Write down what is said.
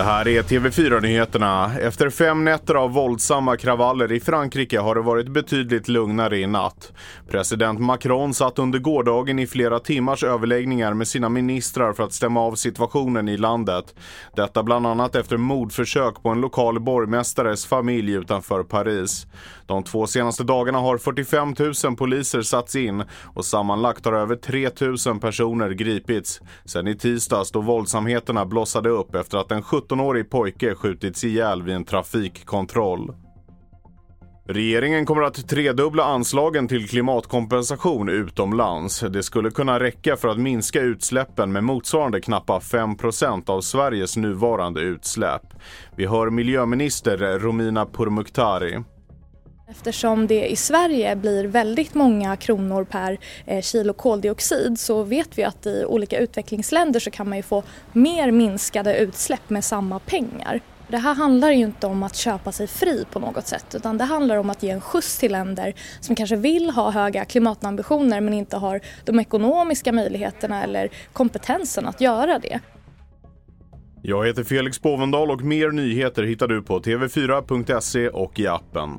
Det här är TV4-nyheterna. Efter fem nätter av våldsamma kravaller i Frankrike har det varit betydligt lugnare i natt. President Macron satt under gårdagen i flera timmars överläggningar med sina ministrar för att stämma av situationen i landet. Detta bland annat efter mordförsök på en lokal borgmästares familj utanför Paris. De två senaste dagarna har 45 000 poliser satts in och sammanlagt har över 3 000 personer gripits. Sen i tisdags då våldsamheterna blossade upp efter att en 17 17-årig pojke skjutits ihjäl vid en trafikkontroll. Regeringen kommer att tredubbla anslagen till klimatkompensation utomlands. Det skulle kunna räcka för att minska utsläppen med motsvarande knappa 5% av Sveriges nuvarande utsläpp. Vi hör miljöminister Romina Pourmokhtari. Eftersom det i Sverige blir väldigt många kronor per eh, kilo koldioxid så vet vi att i olika utvecklingsländer så kan man ju få mer minskade utsläpp med samma pengar. Det här handlar ju inte om att köpa sig fri på något sätt utan det handlar om att ge en skjuts till länder som kanske vill ha höga klimatambitioner men inte har de ekonomiska möjligheterna eller kompetensen att göra det. Jag heter Felix Bovendal och mer nyheter hittar du på tv4.se och i appen.